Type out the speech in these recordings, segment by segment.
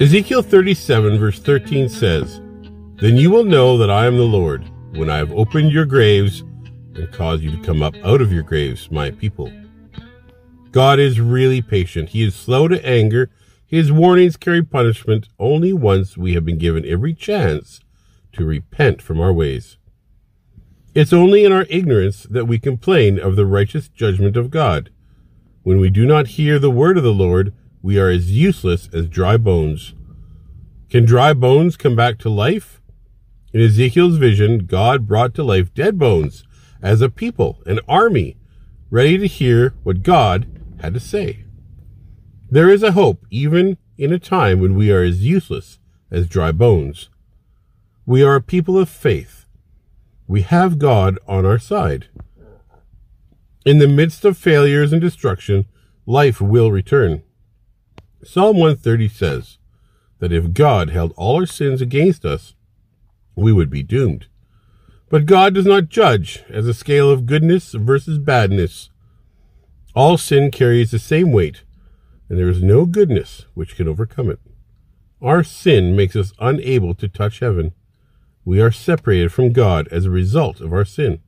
Ezekiel 37, verse 13 says, Then you will know that I am the Lord, when I have opened your graves and caused you to come up out of your graves, my people. God is really patient. He is slow to anger. His warnings carry punishment only once we have been given every chance to repent from our ways. It's only in our ignorance that we complain of the righteous judgment of God. When we do not hear the word of the Lord, we are as useless as dry bones. Can dry bones come back to life? In Ezekiel's vision, God brought to life dead bones as a people, an army, ready to hear what God had to say. There is a hope even in a time when we are as useless as dry bones. We are a people of faith. We have God on our side. In the midst of failures and destruction, life will return. Psalm 130 says that if God held all our sins against us, we would be doomed. But God does not judge as a scale of goodness versus badness. All sin carries the same weight, and there is no goodness which can overcome it. Our sin makes us unable to touch heaven. We are separated from God as a result of our sin.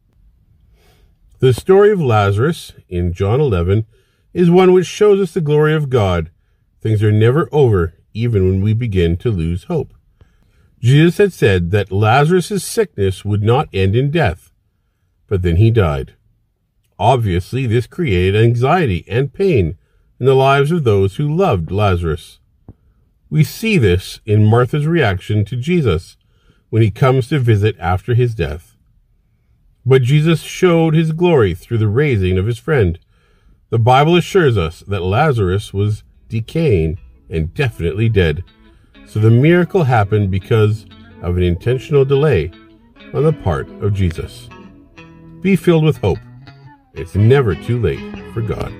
The story of Lazarus in John 11 is one which shows us the glory of God Things are never over, even when we begin to lose hope. Jesus had said that Lazarus' sickness would not end in death, but then he died. Obviously, this created anxiety and pain in the lives of those who loved Lazarus. We see this in Martha's reaction to Jesus when he comes to visit after his death. But Jesus showed his glory through the raising of his friend. The Bible assures us that Lazarus was decaying, and definitely dead. So the miracle happened because of an intentional delay on the part of Jesus. Be filled with hope. It's never too late for God.